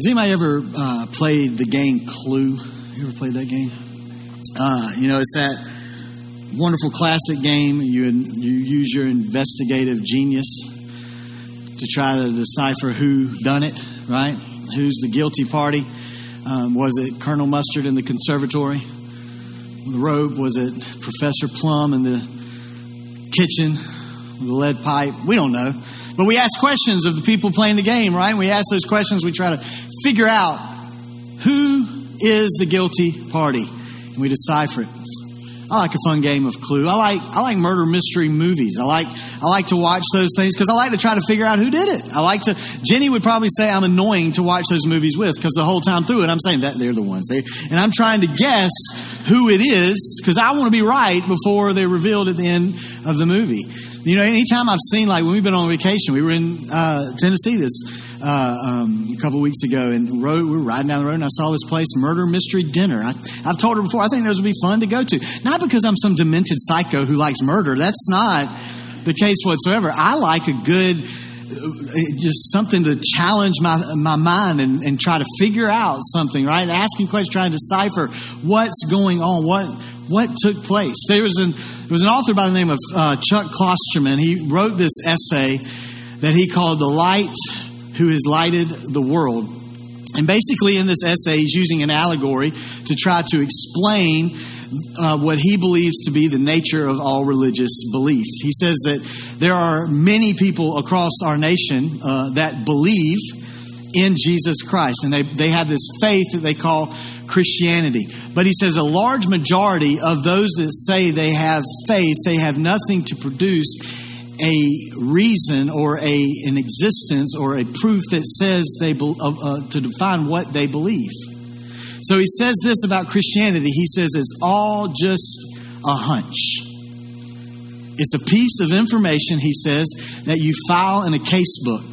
Has anybody ever uh, played the game Clue? You ever played that game? Uh, you know, it's that wonderful classic game. You you use your investigative genius to try to decipher who done it, right? Who's the guilty party? Um, was it Colonel Mustard in the conservatory? The robe? Was it Professor Plum in the kitchen the lead pipe? We don't know. But we ask questions of the people playing the game, right? We ask those questions. We try to figure out who is the guilty party, and we decipher it. I like a fun game of Clue. I like I like murder mystery movies. I like I like to watch those things because I like to try to figure out who did it. I like to. Jenny would probably say I'm annoying to watch those movies with because the whole time through it I'm saying that they're the ones. They and I'm trying to guess who it is because I want to be right before they're revealed at the end of the movie. You know, anytime I've seen like when we've been on vacation, we were in uh, Tennessee this uh, um, a couple weeks ago, and rode, we were riding down the road, and I saw this place, Murder Mystery Dinner. I, have told her before, I think those would be fun to go to. Not because I'm some demented psycho who likes murder. That's not the case whatsoever. I like a good, uh, just something to challenge my my mind and, and try to figure out something. Right, asking questions, trying to decipher what's going on, what what took place. There was an there was an author by the name of uh, Chuck Klosterman. He wrote this essay that he called "The Light who has lighted the world. And basically, in this essay, he's using an allegory to try to explain uh, what he believes to be the nature of all religious belief. He says that there are many people across our nation uh, that believe in Jesus Christ, and they, they have this faith that they call Christianity. But he says a large majority of those that say they have faith, they have nothing to produce a reason or a an existence or a proof that says they uh, uh, to define what they believe. So he says this about Christianity. He says it's all just a hunch. It's a piece of information, he says, that you file in a case book.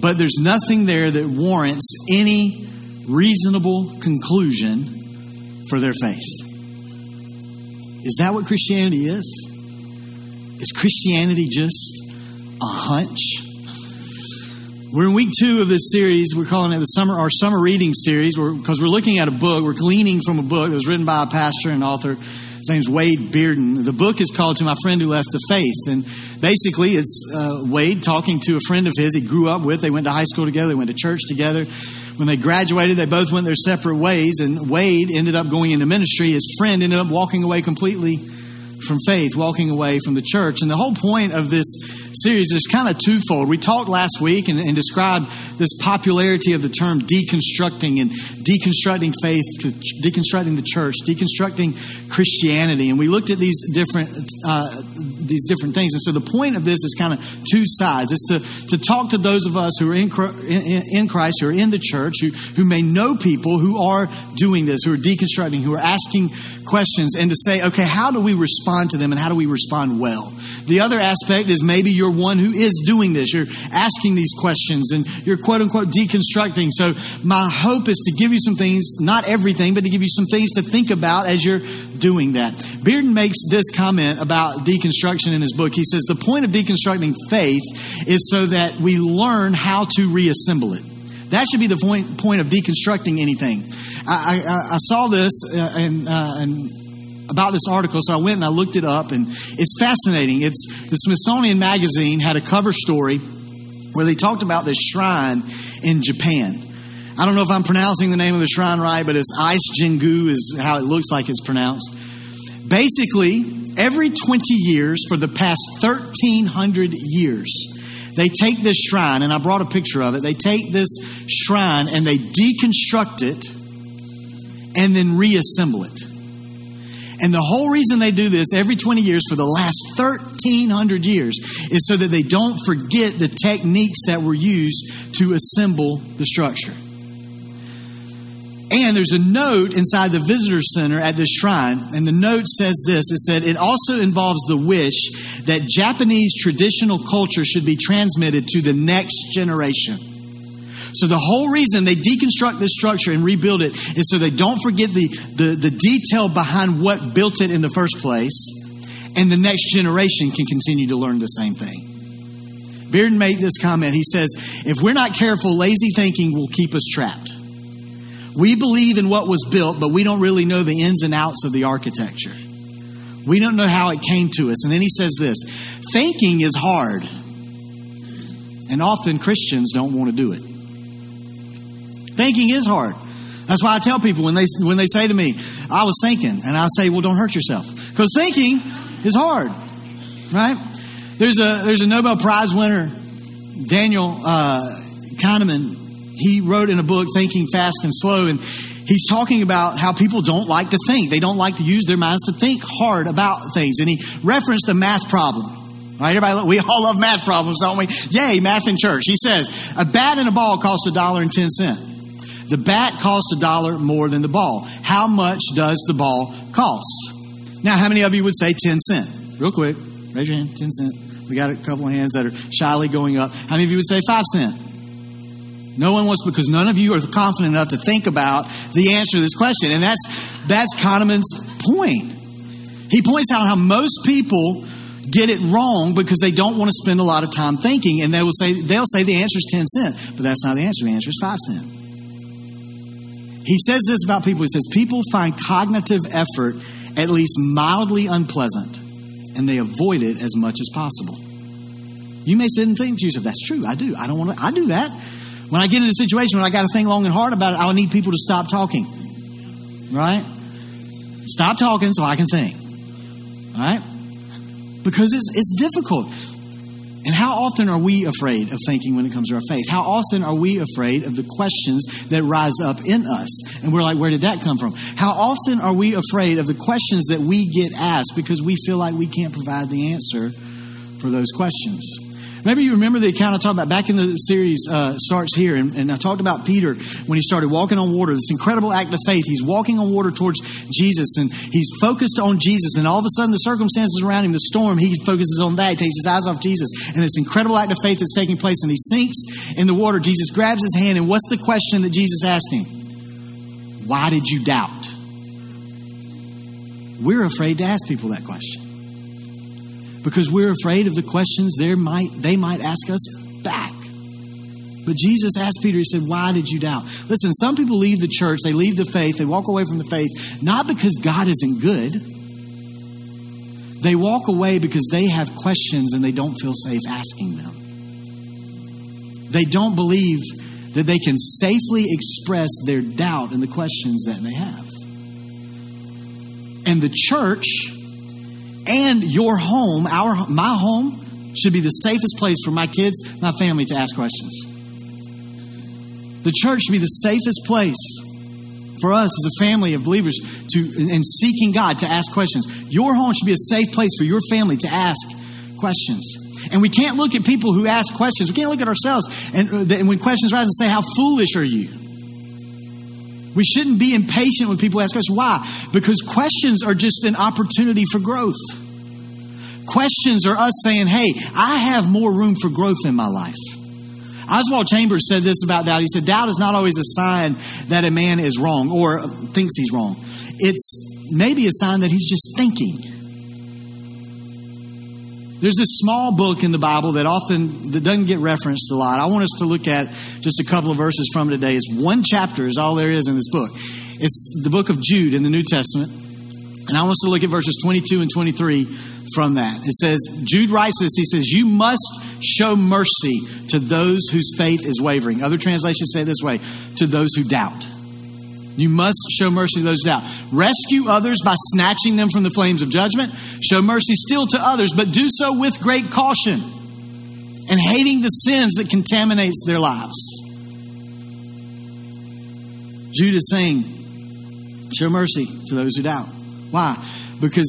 But there's nothing there that warrants any reasonable conclusion for their faith. Is that what Christianity is? Is Christianity just a hunch? We're in week two of this series. We're calling it the summer our summer reading series because we're, we're looking at a book. We're gleaning from a book that was written by a pastor and author. His name's Wade Bearden. The book is called "To My Friend Who Left the Faith," and basically, it's uh, Wade talking to a friend of his he grew up with. They went to high school together. They went to church together. When they graduated, they both went their separate ways, and Wade ended up going into ministry. His friend ended up walking away completely from faith, walking away from the church. And the whole point of this series is kind of twofold. We talked last week and, and, described this popularity of the term deconstructing and deconstructing faith, deconstructing the church, deconstructing Christianity, and we looked at these different uh, these different things. And so the point of this is kind of two sides. It's to, to talk to those of us who are in, in Christ, who are in the church, who, who may know people who are doing this, who are deconstructing, who are asking questions, and to say, okay, how do we respond to them and how do we respond well? The other aspect is maybe you're one who is doing this. You're asking these questions and you're quote unquote deconstructing. So my hope is to give you some things, not everything, but to give you some things to think about as you're doing that. Bearden makes this comment about deconstruction in his book. He says the point of deconstructing faith is so that we learn how to reassemble it. That should be the point, point of deconstructing anything. I, I, saw this uh, and, uh, and about this article, so I went and I looked it up, and it's fascinating. It's the Smithsonian Magazine had a cover story where they talked about this shrine in Japan. I don't know if I'm pronouncing the name of the shrine right, but it's Ise Jingu is how it looks like it's pronounced. Basically, every 20 years for the past 1,300 years, they take this shrine, and I brought a picture of it. They take this shrine and they deconstruct it and then reassemble it. And the whole reason they do this every 20 years for the last 1,300 years is so that they don't forget the techniques that were used to assemble the structure. And there's a note inside the visitor center at this shrine, and the note says this it said, It also involves the wish that Japanese traditional culture should be transmitted to the next generation. So the whole reason they deconstruct this structure and rebuild it is so they don't forget the, the, the detail behind what built it in the first place, and the next generation can continue to learn the same thing. Bearden made this comment. He says, If we're not careful, lazy thinking will keep us trapped. We believe in what was built, but we don't really know the ins and outs of the architecture. We don't know how it came to us. And then he says this thinking is hard, and often Christians don't want to do it. Thinking is hard. That's why I tell people when they when they say to me, "I was thinking," and I say, "Well, don't hurt yourself," because thinking is hard, right? There's a there's a Nobel Prize winner, Daniel uh, Kahneman. He wrote in a book, Thinking Fast and Slow, and he's talking about how people don't like to think. They don't like to use their minds to think hard about things. And he referenced a math problem. Right, everybody, we all love math problems, don't we? Yay, math in church. He says, a bat and a ball cost a dollar and ten cents. The bat costs a dollar more than the ball. How much does the ball cost? Now, how many of you would say 10 cent? Real quick, raise your hand, 10 cent. We got a couple of hands that are shyly going up. How many of you would say 5 cent? No one wants because none of you are confident enough to think about the answer to this question. And that's that's Kahneman's point. He points out how most people get it wrong because they don't want to spend a lot of time thinking and they will say they'll say the answer is 10 cent, but that's not the answer. The answer is 5 cent. He says this about people. He says, People find cognitive effort at least mildly unpleasant, and they avoid it as much as possible. You may sit and think to yourself, That's true. I do. I don't want to. I do that. When I get in a situation when I got to think long and hard about it, I will need people to stop talking. Right? Stop talking so I can think. All right? Because it's, it's difficult. And how often are we afraid of thinking when it comes to our faith? How often are we afraid of the questions that rise up in us? And we're like, where did that come from? How often are we afraid of the questions that we get asked because we feel like we can't provide the answer for those questions? Maybe you remember the account I talked about back in the series uh, starts here, and, and, I talked about Peter when he started walking on water. This incredible act of faith. He's walking on water towards Jesus, and he's focused on Jesus. And all of a sudden, the circumstances around him, the storm, he focuses on that. He takes his eyes off Jesus, and this incredible act of faith that's taking place, and he sinks in the water. Jesus grabs his hand, and what's the question that Jesus asked him? Why did you doubt? We're afraid to ask people that question because we're afraid of the questions they might, they might ask us back. But Jesus asked Peter, He said, Why did you doubt? Listen, some people leave the church, they leave the faith, they walk away from the faith, not because God isn't good. They walk away because they have questions and they don't feel safe asking them. They don't believe that they can safely express their doubt and the questions that they have. And the church and your home, our my home, should be the safest place for my kids, my family to ask questions. The church should be the safest place for us as a family of believers to and seeking God to ask questions. Your home should be a safe place for your family to ask questions. And we can't look at people who ask questions. We can't look at ourselves and, uh, and when questions rise and say, "How foolish are you?" We shouldn't be impatient when people ask us why? Because questions are just an opportunity for growth. Questions are us saying, hey, I have more room for growth in my life. Oswald Chambers said this about doubt. He said, Doubt is not always a sign that a man is wrong or thinks he's wrong. It's maybe a sign that he's just thinking. There's this small book in the Bible that often that doesn't get referenced a lot. I want us to look at just a couple of verses from today. It's one chapter is all there is in this book. It's the book of Jude in the New Testament. And I want us to look at verses 22 and 23 from that. It says, Jude writes this. He says, You must show mercy to those whose faith is wavering. Other translations say it this way to those who doubt. You must show mercy to those who doubt. Rescue others by snatching them from the flames of judgment. Show mercy still to others, but do so with great caution and hating the sins that contaminates their lives. Jude is saying, show mercy to those who doubt. Why? Because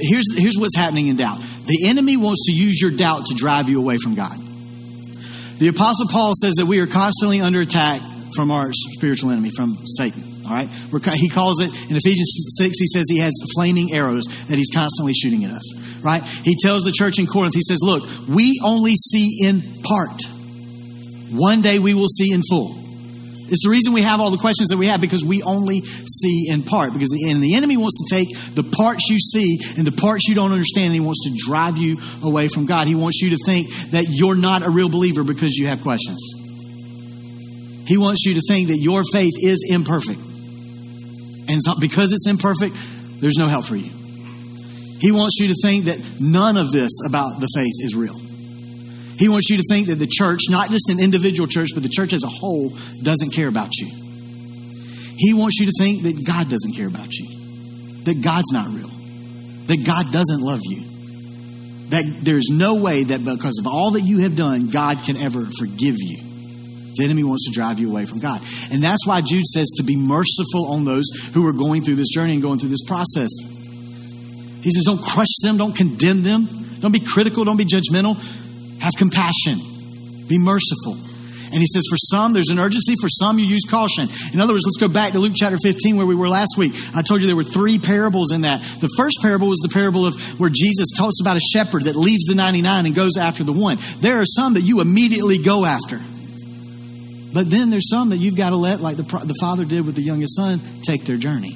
here's, here's what's happening in doubt. The enemy wants to use your doubt to drive you away from God. The Apostle Paul says that we are constantly under attack from our spiritual enemy, from Satan. All right? He calls it, in Ephesians 6, he says he has flaming arrows that he's constantly shooting at us. Right? He tells the church in Corinth, he says, Look, we only see in part. One day we will see in full. It's the reason we have all the questions that we have because we only see in part. Because the, and the enemy wants to take the parts you see and the parts you don't understand, and he wants to drive you away from God. He wants you to think that you're not a real believer because you have questions. He wants you to think that your faith is imperfect. And so, because it's imperfect, there's no help for you. He wants you to think that none of this about the faith is real. He wants you to think that the church, not just an individual church, but the church as a whole, doesn't care about you. He wants you to think that God doesn't care about you, that God's not real, that God doesn't love you, that there's no way that because of all that you have done, God can ever forgive you. The enemy wants to drive you away from God. And that's why Jude says to be merciful on those who are going through this journey and going through this process. He says, don't crush them, don't condemn them, don't be critical, don't be judgmental. Have compassion. Be merciful. And he says, for some, there's an urgency. For some, you use caution. In other words, let's go back to Luke chapter 15 where we were last week. I told you there were three parables in that. The first parable was the parable of where Jesus talks about a shepherd that leaves the 99 and goes after the one. There are some that you immediately go after. But then there's some that you've got to let, like the, the father did with the youngest son, take their journey.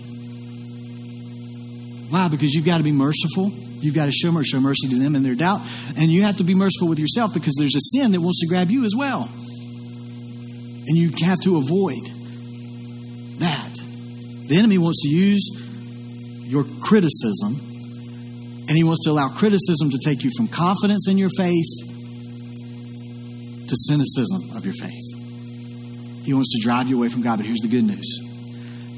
Why? Because you've got to be merciful You've got to show mercy, show mercy to them in their doubt. And you have to be merciful with yourself because there's a sin that wants to grab you as well. And you have to avoid that. The enemy wants to use your criticism, and he wants to allow criticism to take you from confidence in your faith to cynicism of your faith. He wants to drive you away from God. But here's the good news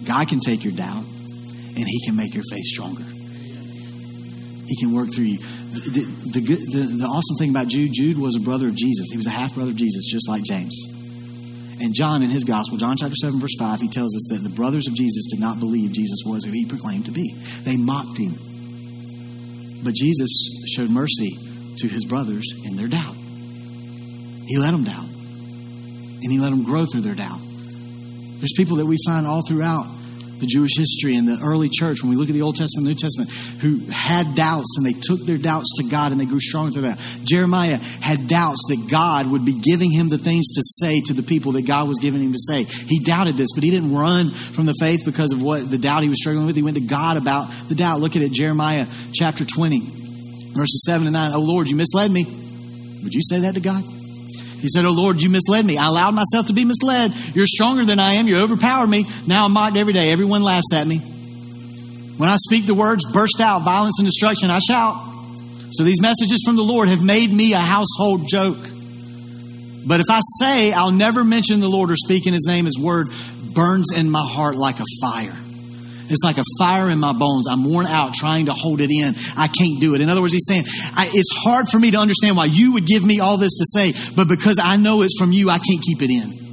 God can take your doubt, and he can make your faith stronger. He can work through you. The, the, the, the, awesome thing about Jude, Jude was a brother of Jesus. He was a half brother of Jesus, just like James. And John, in his gospel, John chapter 7, verse 5, he tells us that the brothers of Jesus did not believe Jesus was who he proclaimed to be. They mocked him. But Jesus showed mercy to his brothers in their doubt. He let them doubt. And he let them grow through their doubt. There's people that we find all throughout the Jewish history and the early church, when we look at the Old Testament, and New Testament, who had doubts and they took their doubts to God and they grew stronger through that. Jeremiah had doubts that God would be giving him the things to say to the people that God was giving him to say. He doubted this, but he didn't run from the faith because of what the doubt he was struggling with. He went to God about the doubt. Look at it, Jeremiah chapter 20, verses 7 and 9. Oh Lord, you misled me. Would you say that to God? He said, Oh Lord, you misled me. I allowed myself to be misled. You're stronger than I am. You overpowered me. Now I'm mocked every day. Everyone laughs at me. When I speak the words, burst out, violence and destruction, I shout. So these messages from the Lord have made me a household joke. But if I say I'll never mention the Lord or speak in his name, his word burns in my heart like a fire. It's like a fire in my bones. I'm worn out trying to hold it in. I can't do it. In other words, he's saying, it's hard for me to understand why you would give me all this to say, but because I know it's from you, I can't keep it in.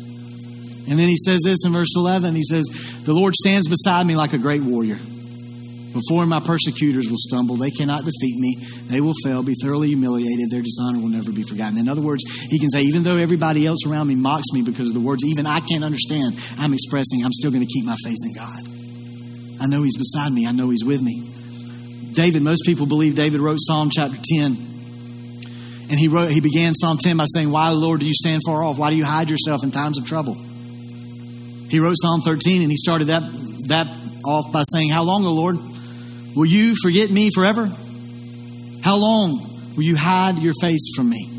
And then he says this in verse 11 he says, The Lord stands beside me like a great warrior. Before my persecutors will stumble, they cannot defeat me. They will fail, be thoroughly humiliated. Their dishonor will never be forgotten. In other words, he can say, even though everybody else around me mocks me because of the words even I can't understand, I'm expressing, I'm still going to keep my faith in God. I know He's beside me. I know He's with me. David, most people believe David wrote Psalm chapter 10. And he wrote, he began Psalm 10 by saying, Why, Lord, do you stand far off? Why do you hide yourself in times of trouble? He wrote Psalm 13 and he started that, that off by saying, How long, O Lord? Will you forget me forever? How long will you hide your face from me?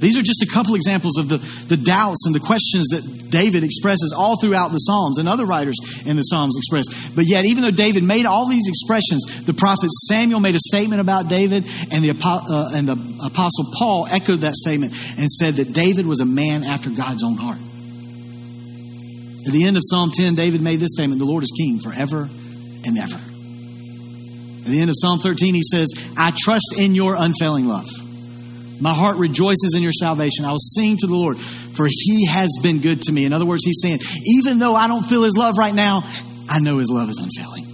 These are just a couple examples of the, the doubts and the questions that David expresses all throughout the Psalms and other writers in the Psalms express. But yet, even though David made all these expressions, the prophet Samuel made a statement about David, and the, uh, and the apostle Paul echoed that statement and said that David was a man after God's own heart. At the end of Psalm 10, David made this statement The Lord is king forever and ever. At the end of Psalm 13, he says, I trust in your unfailing love. My heart rejoices in your salvation. I will sing to the Lord, for he has been good to me. In other words, he's saying, even though I don't feel his love right now, I know his love is unfailing.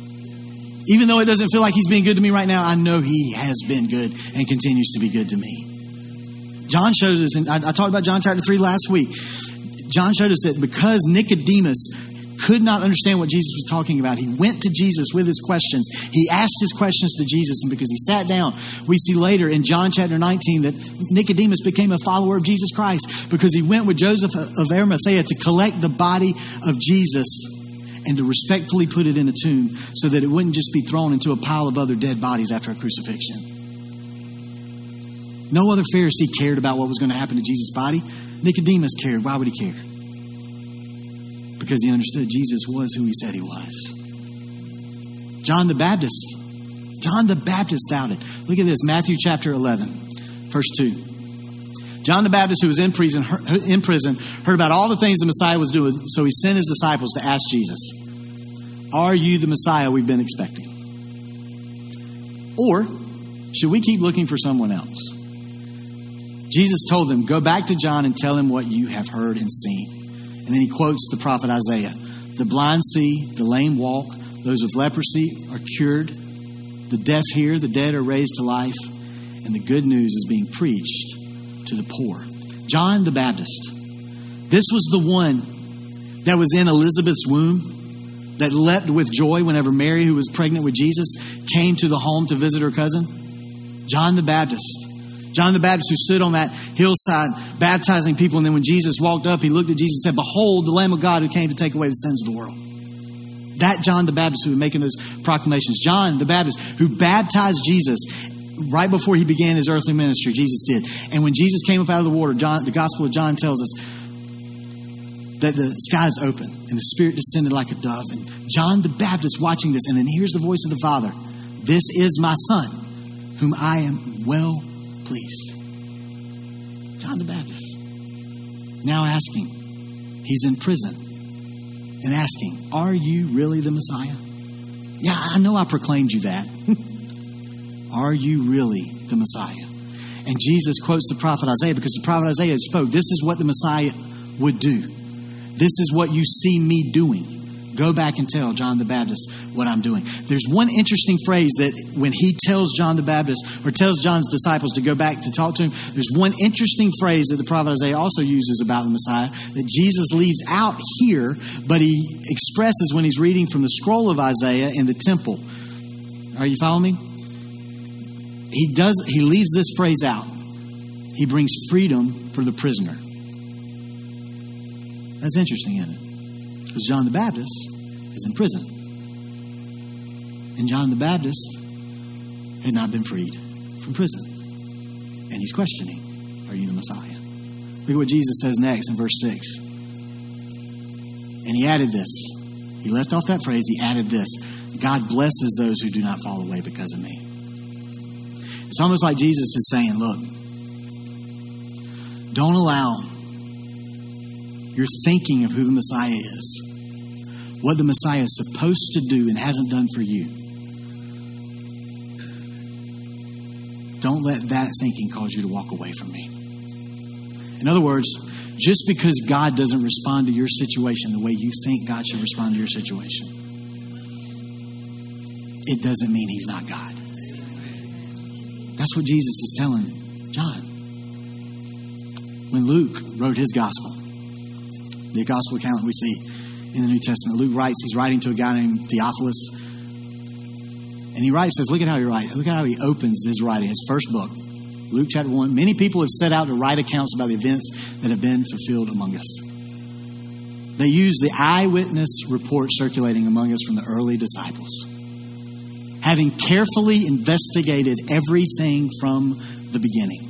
Even though it doesn't feel like he's being good to me right now, I know he has been good and continues to be good to me. John showed us, and I, I talked about John chapter 3 last week. John showed us that because Nicodemus could not understand what Jesus was talking about. He went to Jesus with his questions. He asked his questions to Jesus, and because he sat down, we see later in John chapter 19 that Nicodemus became a follower of Jesus Christ because he went with Joseph of Arimathea to collect the body of Jesus and to respectfully put it in a tomb so that it wouldn't just be thrown into a pile of other dead bodies after a crucifixion. No other Pharisee cared about what was going to happen to Jesus' body. Nicodemus cared. Why would he care? Because he understood Jesus was who he said he was. John the Baptist. John the Baptist doubted. Look at this Matthew chapter 11, verse 2. John the Baptist, who was in prison, in prison, heard about all the things the Messiah was doing, so he sent his disciples to ask Jesus, Are you the Messiah we've been expecting? Or should we keep looking for someone else? Jesus told them, Go back to John and tell him what you have heard and seen. And then he quotes the prophet Isaiah The blind see, the lame walk, those with leprosy are cured, the deaf hear, the dead are raised to life, and the good news is being preached to the poor. John the Baptist. This was the one that was in Elizabeth's womb that leapt with joy whenever Mary, who was pregnant with Jesus, came to the home to visit her cousin. John the Baptist. John the Baptist, who stood on that hillside baptizing people, and then when Jesus walked up, he looked at Jesus and said, Behold, the Lamb of God who came to take away the sins of the world. That John the Baptist who was making those proclamations. John the Baptist who baptized Jesus right before he began his earthly ministry, Jesus did. And when Jesus came up out of the water, John, the Gospel of John tells us that the skies opened and the Spirit descended like a dove. And John the Baptist watching this, and then hears the voice of the Father This is my Son, whom I am well pleased. John the Baptist. Now asking, he's in prison, and asking, Are you really the Messiah? Yeah, I know I proclaimed you that. Are you really the Messiah? And Jesus quotes the prophet Isaiah because the prophet Isaiah spoke, This is what the Messiah would do. This is what you see me doing. Go back and tell John the Baptist what I'm doing. There's one interesting phrase that when he tells John the Baptist or tells John's disciples to go back to talk to him, there's one interesting phrase that the prophet Isaiah also uses about the Messiah that Jesus leaves out here, but he expresses when he's reading from the scroll of Isaiah in the temple. Are you following me? he does he leaves this phrase out. He brings freedom for the prisoner. That's interesting, isn't it? Because John the Baptist is in prison. And John the Baptist had not been freed from prison. And he's questioning, Are you the Messiah? Look at what Jesus says next in verse 6. And he added this. He left off that phrase, he added this God blesses those who do not fall away because of me. It's almost like Jesus is saying, look, don't allow your thinking of who the Messiah is, what the Messiah is supposed to do and hasn't done for you. Don't let that thinking cause you to walk away from me. In other words, just because God doesn't respond to your situation the way you think God should respond to your situation, it doesn't mean He's not God. That's what Jesus is telling John. When Luke wrote his gospel, the gospel account we see in the New Testament, Luke writes, he's writing to a guy named Theophilus. And he writes, says, look at how he writes. Look at how he opens his writing, his first book, Luke chapter 1. Many people have set out to write accounts about the events that have been fulfilled among us. They use the eyewitness report circulating among us from the early disciples having carefully investigated everything from the beginning,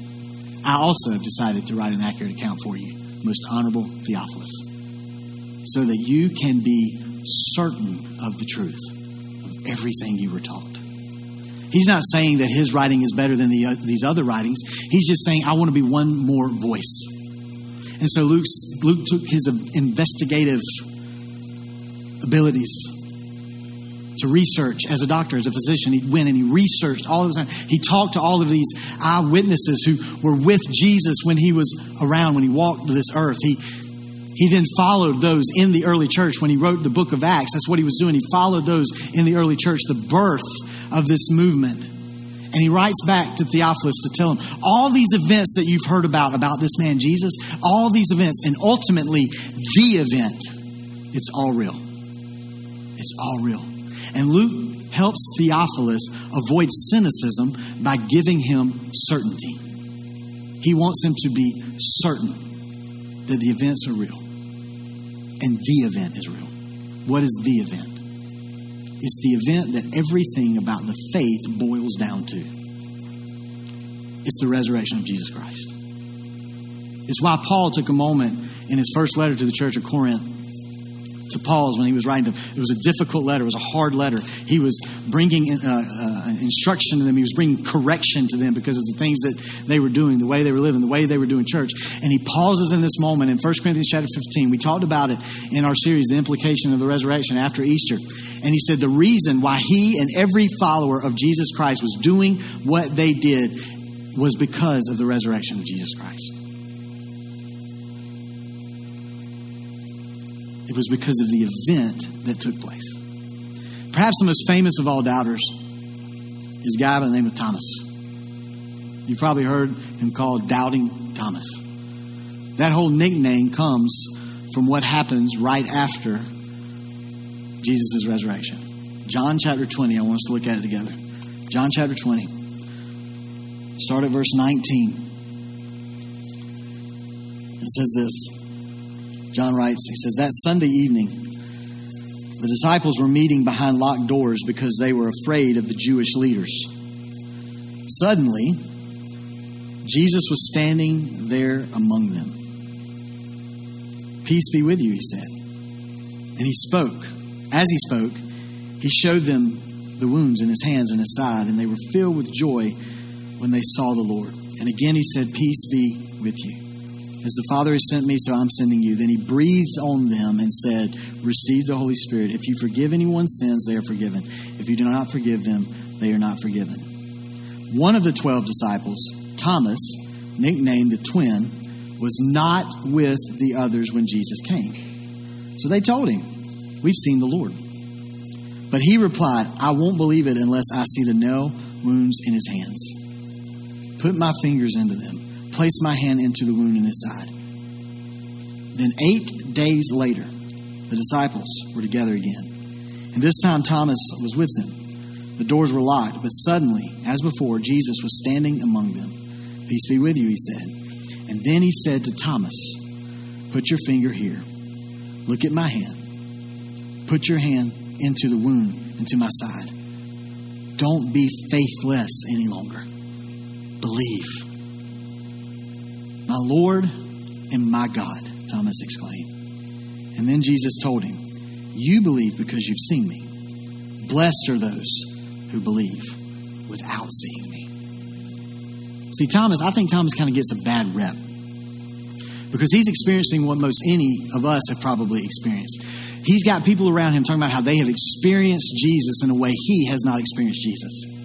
I also have decided to write an accurate account for you, most honorable Theophilus, so that you can be certain of the truth of everything you were taught. He's not saying that his writing is better than the, uh, these other writings. He's just saying, I want to be one more voice. And so Luke's, Luke took his investigative abilities to research as a doctor, as a physician. He went and he researched all of his time. He talked to all of these eyewitnesses who were with Jesus when he was around, when he walked this earth. He he then followed those in the early church when he wrote the book of Acts. That's what he was doing. He followed those in the early church, the birth of this movement. And he writes back to Theophilus to tell him all these events that you've heard about, about this man Jesus, all these events, and ultimately the event, it's all real. It's all real. And Luke helps Theophilus avoid cynicism by giving him certainty. He wants him to be certain that the events are real and the event is real. What is the event? It's the event that everything about the faith boils down to. It's the resurrection of Jesus Christ. It's why Paul took a moment in his first letter to the church of Corinth to Paul's when he was writing them. It was a difficult letter. It was a hard letter. He was bringing uh, uh, instruction to them. He was bringing correction to them because of the things that they were doing, the way they were living, the way they were doing church. And he pauses in this moment in 1 Corinthians chapter 15. We talked about it in our series, the implication of the resurrection after Easter. And he said the reason why he and every follower of Jesus Christ was doing what they did was because of the resurrection of Jesus Christ. It was because of the event that took place. Perhaps the most famous of all doubters is a guy by the name of Thomas. You've probably heard him called Doubting Thomas. That whole nickname comes from what happens right after Jesus' resurrection. John chapter 20, I want us to look at it together. John chapter 20. Start at verse 19. It says this John writes, he says, That Sunday evening, the disciples were meeting behind locked doors because they were afraid of the Jewish leaders. Suddenly, Jesus was standing there among them. Peace be with you, he said. And he spoke. As he spoke, he showed them the wounds in his hands and his side, and they were filled with joy when they saw the Lord. And again he said, Peace be with you. As the Father has sent me, so I'm sending you. Then he breathed on them and said, Receive the Holy Spirit. If you forgive anyone's sins, they are forgiven. If you do not forgive them, they are not forgiven. One of the twelve disciples, Thomas, nicknamed the twin, was not with the others when Jesus came. So they told him, We've seen the Lord. But he replied, I won't believe it unless I see the nail wounds in his hands put my fingers into them, place my hand into the wound in his side. Then eight days later, the disciples were together again. And this time Thomas was with them. The doors were locked, but suddenly, as before, Jesus was standing among them. Peace be with you, he said. And then he said to Thomas, Put your finger here. Look at my hand. Put your hand into the wound, into my side. Don't be faithless any longer believe. My Lord and my God, Thomas exclaimed. And then Jesus told him, You believe because you've seen me. Blessed are those who believe without seeing me. See, Thomas, I think Thomas kind of gets a bad rep because he's experiencing what most any of us have probably experienced. He's got people around him talking about how they have experienced Jesus in a way he has not experienced Jesus.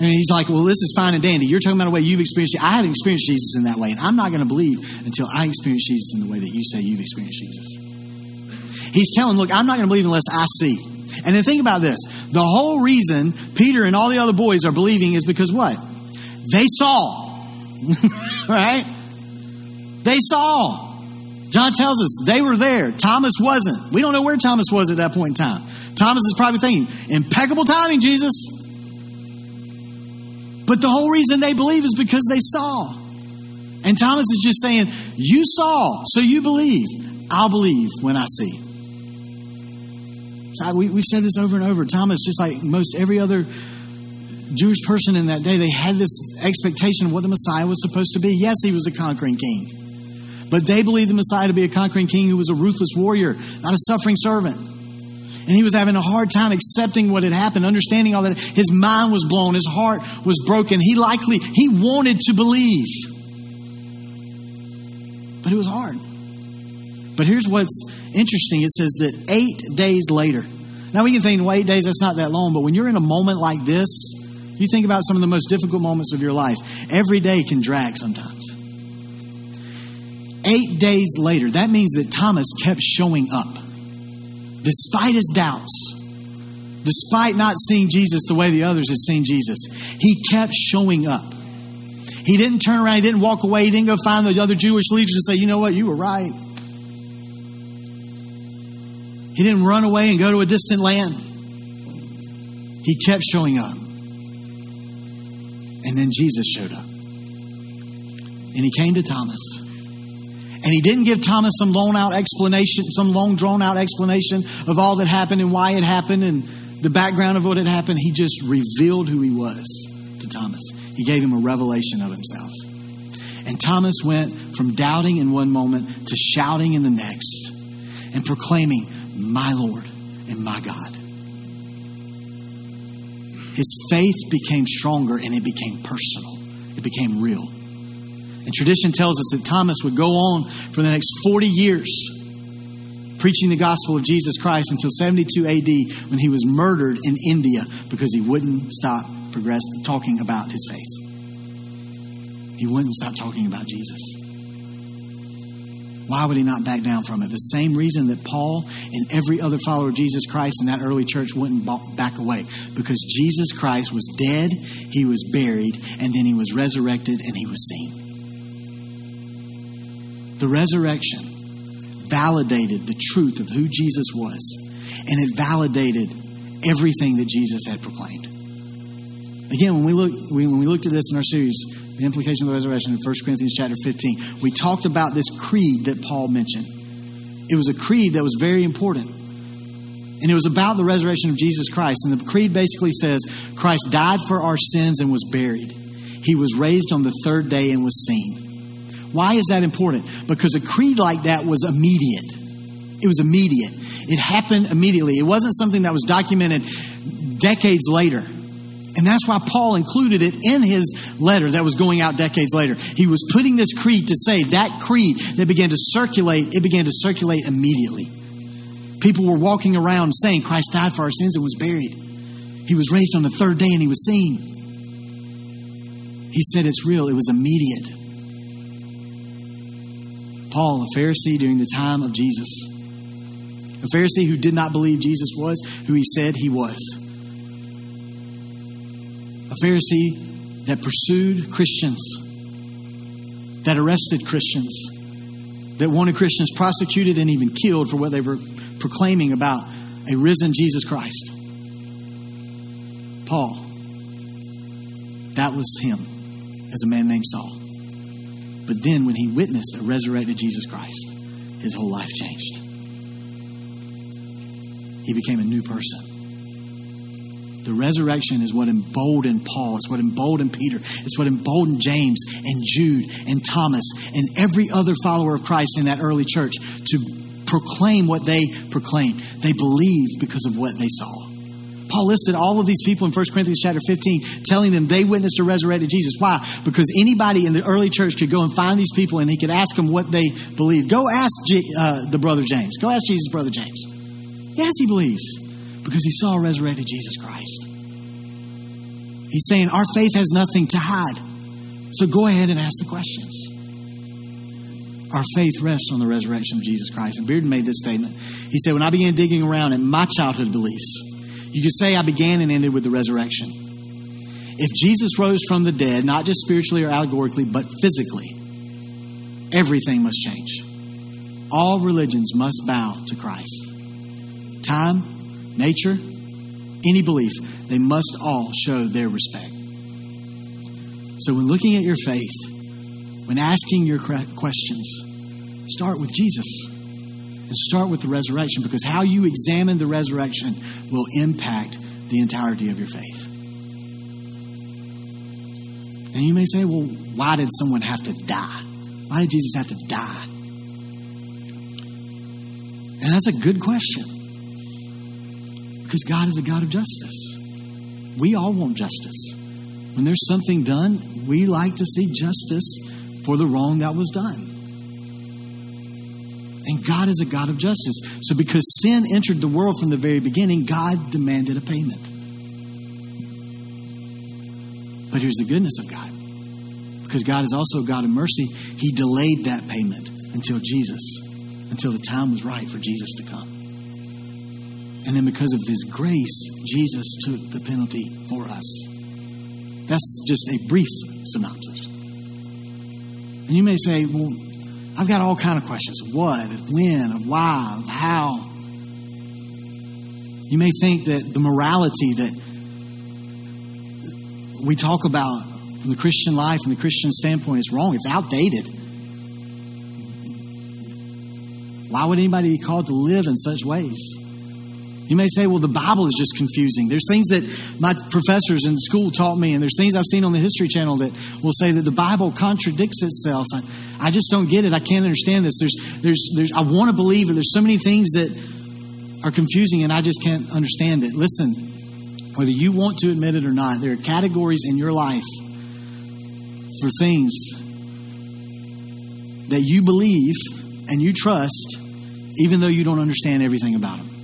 And he's like, well, this is fine and dandy. You're talking about a way you've experienced it. I haven't experienced Jesus in that way. And I'm not going to believe until I experience Jesus in the way that you say you've experienced Jesus. He's telling, look, I'm not going to believe unless I see. And then think about this. The whole reason Peter and all the other boys are believing is because what? They saw. right? They saw. John tells us they were there. Thomas wasn't. We don't know where Thomas was at that point in time. Thomas is probably thinking, impeccable timing, Jesus. But the whole reason they believe is because they saw. And Thomas is just saying, You saw, so you believe. I'll believe when I see. So we, we've said this over and over. Thomas, just like most every other Jewish person in that day, they had this expectation of what the Messiah was supposed to be. Yes, he was a conquering king. But they believed the Messiah to be a conquering king who was a ruthless warrior, not a suffering servant. And he was having a hard time accepting what had happened, understanding all that. His mind was blown, his heart was broken. He likely, he wanted to believe. But it was hard. But here's what's interesting it says that eight days later, now we can think, well, eight days, that's not that long, but when you're in a moment like this, you think about some of the most difficult moments of your life. Every day can drag sometimes. Eight days later, that means that Thomas kept showing up despite his doubts, despite not seeing Jesus the way the others had seen Jesus, he kept showing up. He didn't turn around, he didn't walk away, he didn't go find the other Jewish leaders and say, you know what, you were right. He didn't run away and go to a distant land. He kept showing up. And then Jesus showed up. And he came to Thomas. And he didn't give Thomas some long out explanation, some long drawn out explanation of all that happened and why it happened and the background of what had happened. He just revealed who he was to Thomas. He gave him a revelation of himself. And Thomas went from doubting in one moment to shouting in the next and proclaiming, My Lord and my God. His faith became stronger and it became personal, it became real. And tradition tells us that Thomas would go on for the next 40 years preaching the gospel of Jesus Christ until 72 AD when he was murdered in India because he wouldn't stop progress, talking about his faith. He wouldn't stop talking about Jesus. Why would he not back down from it? The same reason that Paul and every other follower of Jesus Christ in that early church wouldn't back away. Because Jesus Christ was dead, he was buried, and then he was resurrected and he was seen. The resurrection validated the truth of who Jesus was, and it validated everything that Jesus had proclaimed. Again, when we look when we looked at this in our series, the implication of the resurrection in 1 Corinthians chapter 15, we talked about this creed that Paul mentioned. It was a creed that was very important. And it was about the resurrection of Jesus Christ. And the creed basically says Christ died for our sins and was buried. He was raised on the third day and was seen. Why is that important? Because a creed like that was immediate. It was immediate. It happened immediately. It wasn't something that was documented decades later. And that's why Paul included it in his letter that was going out decades later. He was putting this creed to say that creed that began to circulate, it began to circulate immediately. People were walking around saying Christ died for our sins and was buried. He was raised on the third day and he was seen. He said it's real, it was immediate. Paul, a Pharisee during the time of Jesus, a Pharisee who did not believe Jesus was who he said he was, a Pharisee that pursued Christians, that arrested Christians, that wanted Christians prosecuted and even killed for what they were proclaiming about a risen Jesus Christ. Paul, that was him as a man named Saul. But then when he witnessed a resurrected Jesus Christ, his whole life changed. He became a new person. The resurrection is what emboldened Paul. It's what emboldened Peter. It's what emboldened James and Jude and Thomas and every other follower of Christ in that early church to proclaim what they proclaimed. They believed because of what they saw. Paul listed all of these people in 1 Corinthians chapter 15, telling them they witnessed a resurrected Jesus. Why? Because anybody in the early church could go and find these people and he could ask them what they believed. Go ask G, uh, the brother James. Go ask Jesus' brother James. Yes, he believes because he saw a resurrected Jesus Christ. He's saying our faith has nothing to hide. So go ahead and ask the questions. Our faith rests on the resurrection of Jesus Christ. And Bearden made this statement. He said, When I began digging around in my childhood beliefs, you could say I began and ended with the resurrection. If Jesus rose from the dead, not just spiritually or allegorically, but physically, everything must change. All religions must bow to Christ. Time, nature, any belief, they must all show their respect. So, when looking at your faith, when asking your questions, start with Jesus and start with the resurrection because how you examine the resurrection will impact the entirety of your faith. And you may say, well, why did someone have to die? Why did Jesus have to die? And that's a good question. Because God is a God of justice. We all want justice. When there's something done, we like to see justice for the wrong that was done. And God is a God of justice. So, because sin entered the world from the very beginning, God demanded a payment. But here's the goodness of God. Because God is also a God of mercy, He delayed that payment until Jesus, until the time was right for Jesus to come. And then, because of His grace, Jesus took the penalty for us. That's just a brief synopsis. And you may say, well, I've got all kind of questions of what, of when, of why, of how. You may think that the morality that we talk about from the Christian life and the Christian standpoint is wrong. It's outdated. Why would anybody be called to live in such ways? You may say, well, the Bible is just confusing. There's things that my professors in school taught me, and there's things I've seen on the History Channel that will say that the Bible contradicts itself. I, I just don't get it. I can't understand this. There's, there's, there's, I want to believe it. There's so many things that are confusing, and I just can't understand it. Listen, whether you want to admit it or not, there are categories in your life for things that you believe and you trust, even though you don't understand everything about them.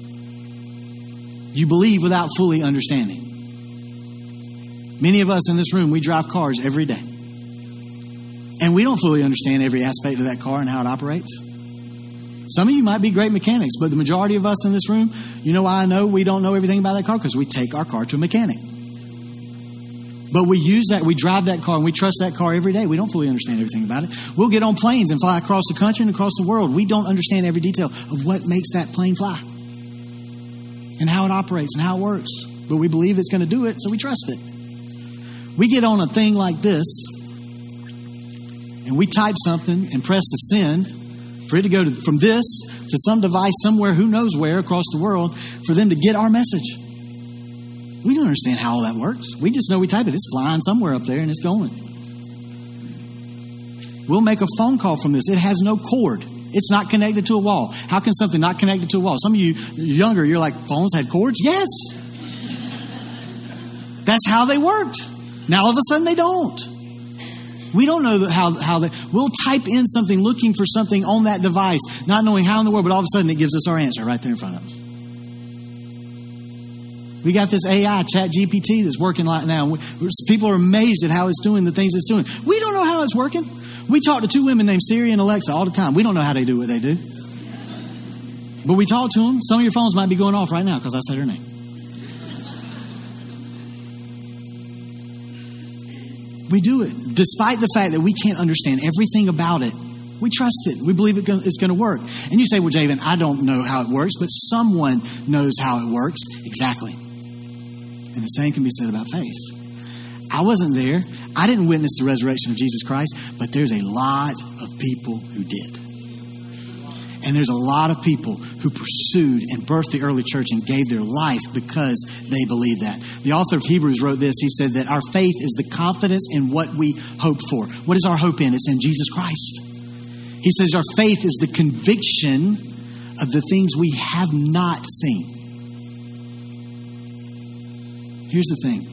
You believe without fully understanding. Many of us in this room, we drive cars every day. And we don't fully understand every aspect of that car and how it operates. Some of you might be great mechanics, but the majority of us in this room, you know why I know we don't know everything about that car? Because we take our car to a mechanic. But we use that, we drive that car, and we trust that car every day. We don't fully understand everything about it. We'll get on planes and fly across the country and across the world. We don't understand every detail of what makes that plane fly and how it operates and how it works. But we believe it's going to do it, so we trust it. We get on a thing like this, and we type something and press the send for it to go to, from this to some device somewhere, who knows where, across the world, for them to get our message. We don't understand how all that works. We just know we type it, it's flying somewhere up there and it's going. We'll make a phone call from this. It has no cord. It's not connected to a wall. How can something not connected to a wall? Some of you younger, you're like, phones had cords? Yes. That's how they worked. Now all of a sudden they don't. We don't know how, how they, we'll type in something looking for something on that device, not knowing how in the world, but all of a sudden it gives us our answer right there in front of us. We got this AI, Chat GPT, that's working right now. People are amazed at how it's doing the things it's doing. We don't know how it's working. We talk to two women named Siri and Alexa all the time. We don't know how they do what they do. But we talk to them. Some of your phones might be going off right now because I said her name. We do it. Despite the fact that we can't understand everything about it, we trust it. We believe it's going to work. And you say, well, Javen, I don't know how it works, but someone knows how it works. Exactly. And the same can be said about faith. I wasn't there. I didn't witness the resurrection of Jesus Christ, but there's a lot of people who did. And there's a lot of people who pursued and birthed the early church and gave their life because they believed that. The author of Hebrews wrote this. He said that our faith is the confidence in what we hope for. What is our hope in? It's in Jesus Christ. He says our faith is the conviction of the things we have not seen. Here's the thing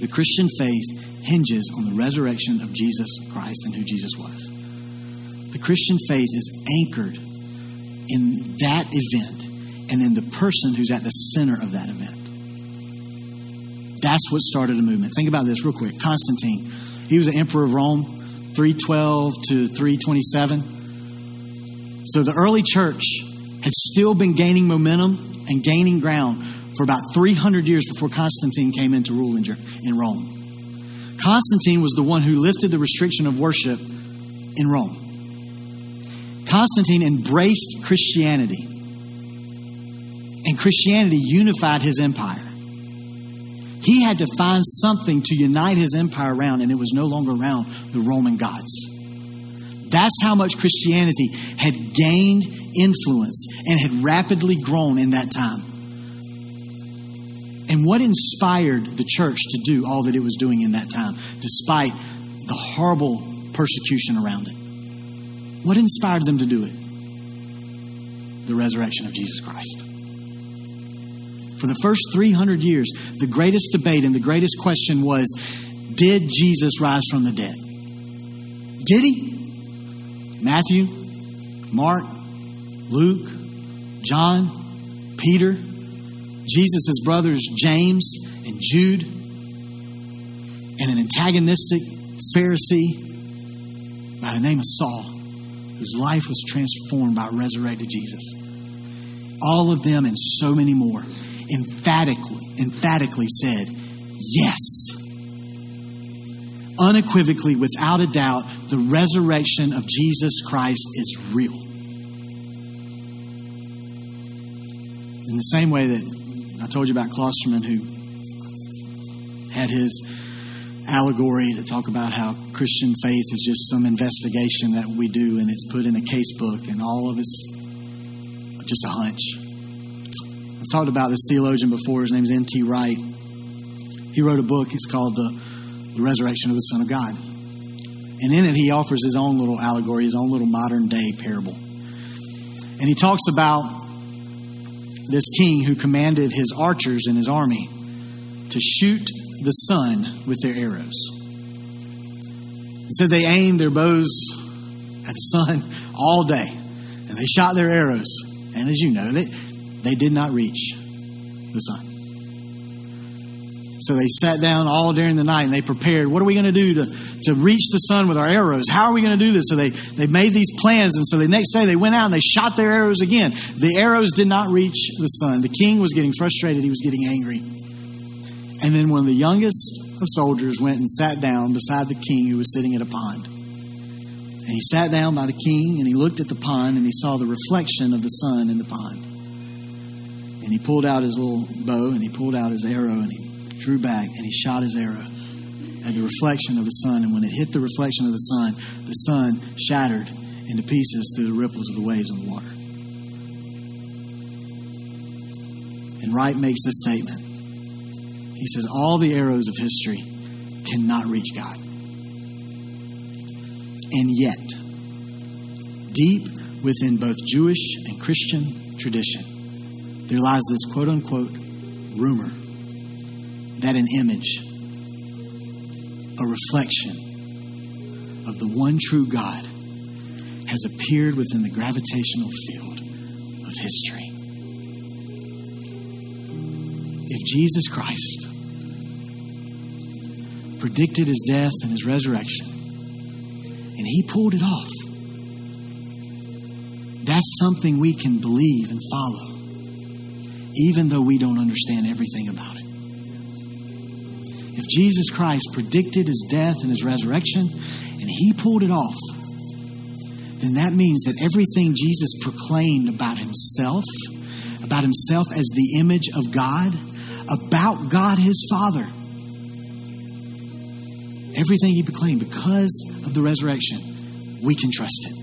the Christian faith hinges on the resurrection of Jesus Christ and who Jesus was. The Christian faith is anchored in that event and in the person who's at the center of that event. That's what started a movement. Think about this real quick. Constantine, he was the emperor of Rome, 312 to 327. So the early church had still been gaining momentum and gaining ground for about 300 years before Constantine came in to rule in Rome. Constantine was the one who lifted the restriction of worship in Rome. Constantine embraced Christianity, and Christianity unified his empire. He had to find something to unite his empire around, and it was no longer around the Roman gods. That's how much Christianity had gained influence and had rapidly grown in that time. And what inspired the church to do all that it was doing in that time, despite the horrible persecution around it? What inspired them to do it? The resurrection of Jesus Christ. For the first 300 years, the greatest debate and the greatest question was Did Jesus rise from the dead? Did he? Matthew, Mark, Luke, John, Peter, Jesus' brothers James and Jude, and an antagonistic Pharisee by the name of Saul whose life was transformed by resurrected Jesus. All of them and so many more emphatically, emphatically said, Yes. Unequivocally, without a doubt, the resurrection of Jesus Christ is real. In the same way that I told you about Klosterman who had his allegory to talk about how Christian faith is just some investigation that we do and it's put in a case book and all of it's just a hunch. I've talked about this theologian before. His name is N.T. Wright. He wrote a book. It's called the, the Resurrection of the Son of God. And in it, he offers his own little allegory, his own little modern day parable. And he talks about this king who commanded his archers in his army to shoot the sun with their arrows. He said they aimed their bows at the sun all day, and they shot their arrows. And as you know, they, they did not reach the sun. So they sat down all during the night and they prepared. What are we going to do to, reach the sun with our arrows? How are we going to do this? So they, they made these plans. And so the next day they went out and they shot their arrows again. The arrows did not reach the sun. The king was getting frustrated. He was getting angry. And then one of the youngest of soldiers went and sat down beside the king who was sitting at a pond. And he sat down by the king and he looked at the pond and he saw the reflection of the sun in the pond. And he pulled out his little bow and he pulled out his arrow and he drew back, and he shot his arrow at the reflection of the sun. And when it hit the reflection of the sun, the sun shattered into pieces through the ripples of the waves on the water. And Wright makes this statement. He says, All the arrows of history cannot reach God. And yet, deep within both Jewish and Christian tradition, there lies this quote unquote rumor that an image, a reflection of the one true God, has appeared within the gravitational field of history. If Jesus Christ predicted his death and his resurrection, and he pulled it off, that's something we can believe and follow, even though we don't understand everything about it. If Jesus Christ predicted his death and his resurrection and he pulled it off, then that means that everything Jesus proclaimed about himself, about himself as the image of God, about God his Father, everything he proclaimed because of the resurrection, we can trust it.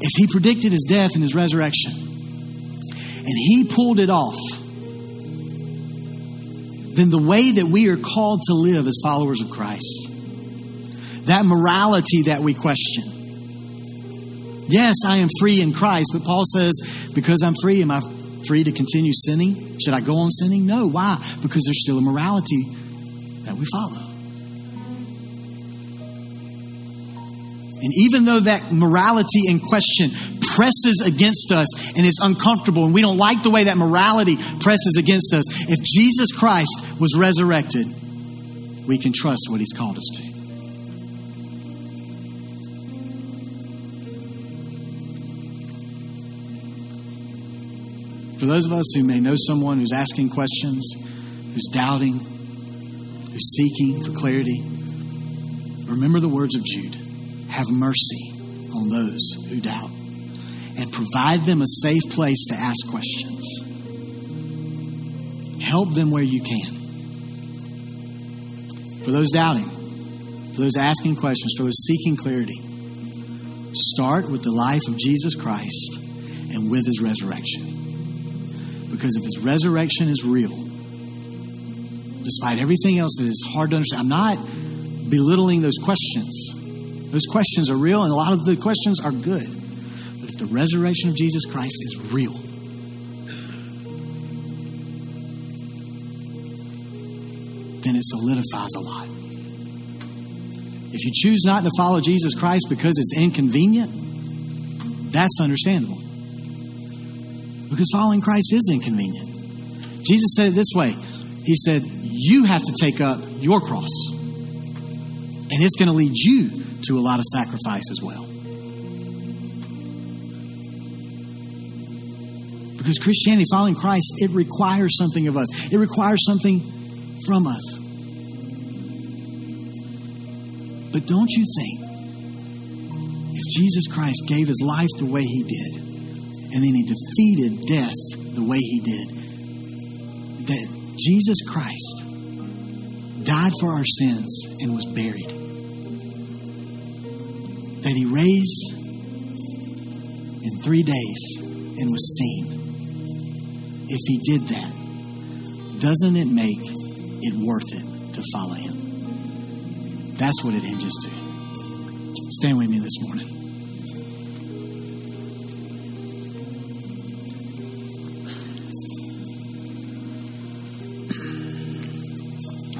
If he predicted his death and his resurrection, and he pulled it off, then the way that we are called to live as followers of Christ, that morality that we question. Yes, I am free in Christ, but Paul says, because I'm free, am I free to continue sinning? Should I go on sinning? No. Why? Because there's still a morality that we follow. And even though that morality in question presses against us and is uncomfortable, and we don't like the way that morality presses against us, if Jesus Christ was resurrected, we can trust what He's called us to. For those of us who may know someone who's asking questions, who's doubting, who's seeking for clarity, remember the words of Jude have mercy on those who doubt and provide them a safe place to ask questions. Help them where you can. For those doubting, for those asking questions, for those seeking clarity, start with the life of Jesus Christ and with his resurrection. Because if his resurrection is real, despite everything else that is hard to understand, I'm not belittling those questions. Those questions are real, and a lot of the questions are good the resurrection of Jesus Christ is real. Then it solidifies a lot. If you choose not to follow Jesus Christ because it's inconvenient, that's understandable. Because following Christ is inconvenient. Jesus said it this way He said, You have to take up your cross, and it's going to lead you to a lot of sacrifice as well. Because Christianity, following Christ, it requires something of us, it requires something from us. But don't you think if Jesus Christ gave his life the way he did, and then he defeated death the way he did, that Jesus Christ died for our sins and was buried. That he raised in three days and was seen. If he did that, doesn't it make it worth it to follow him? That's what it hinges to. Stand with me this morning.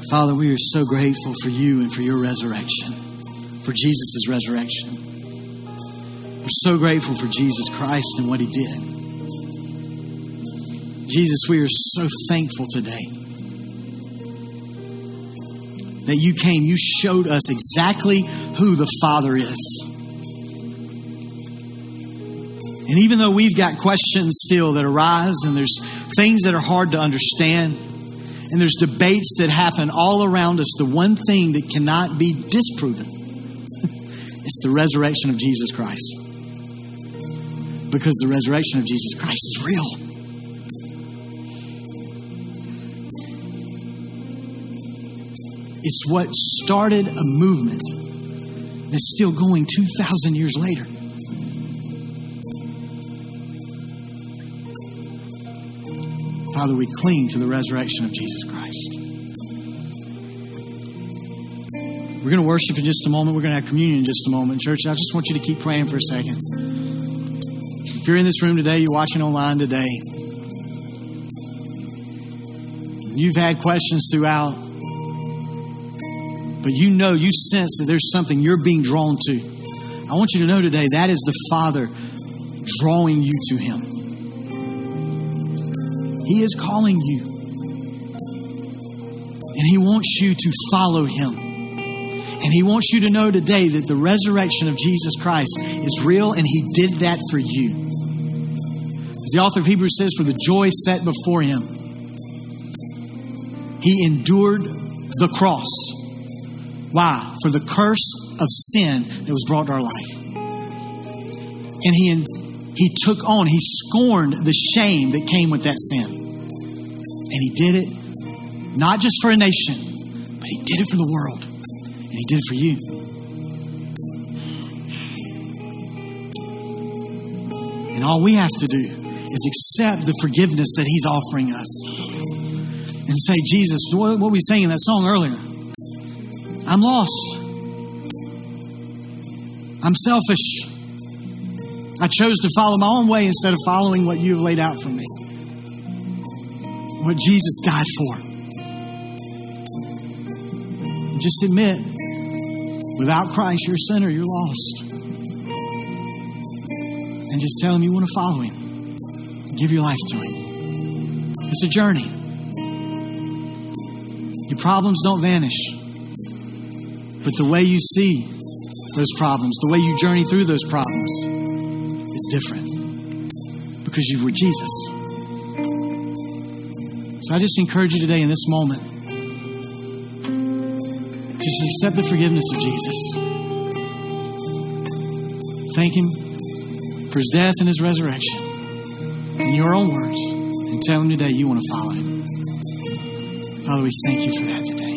Father, we are so grateful for you and for your resurrection, for Jesus' resurrection. We're so grateful for Jesus Christ and what he did. Jesus, we are so thankful today that you came, you showed us exactly who the Father is. And even though we've got questions still that arise and there's things that are hard to understand, and there's debates that happen all around us. The one thing that cannot be disproven is the resurrection of Jesus Christ. Because the resurrection of Jesus Christ is real. It's what started a movement that's still going 2,000 years later. Father, we cling to the resurrection of Jesus Christ. We're going to worship in just a moment. We're going to have communion in just a moment. Church, I just want you to keep praying for a second. If you're in this room today, you're watching online today, you've had questions throughout, but you know, you sense that there's something you're being drawn to. I want you to know today that is the Father drawing you to Him. He is calling you. And He wants you to follow Him. And He wants you to know today that the resurrection of Jesus Christ is real and He did that for you. As the author of Hebrews says, for the joy set before Him, He endured the cross. Why? For the curse of sin that was brought to our life. And He he took on, he scorned the shame that came with that sin. And he did it not just for a nation, but he did it for the world. And he did it for you. And all we have to do is accept the forgiveness that he's offering us. And say, Jesus, what we sang in that song earlier? I'm lost. I'm selfish. I chose to follow my own way instead of following what you have laid out for me. What Jesus died for. Just admit, without Christ, you're a sinner, you're lost. And just tell him you want to follow him. Give your life to him. It's a journey. Your problems don't vanish. But the way you see those problems, the way you journey through those problems, is different because you were Jesus. So I just encourage you today in this moment to just accept the forgiveness of Jesus. Thank Him for His death and His resurrection in your own words and tell Him today you want to follow Him. Father, we thank you for that today.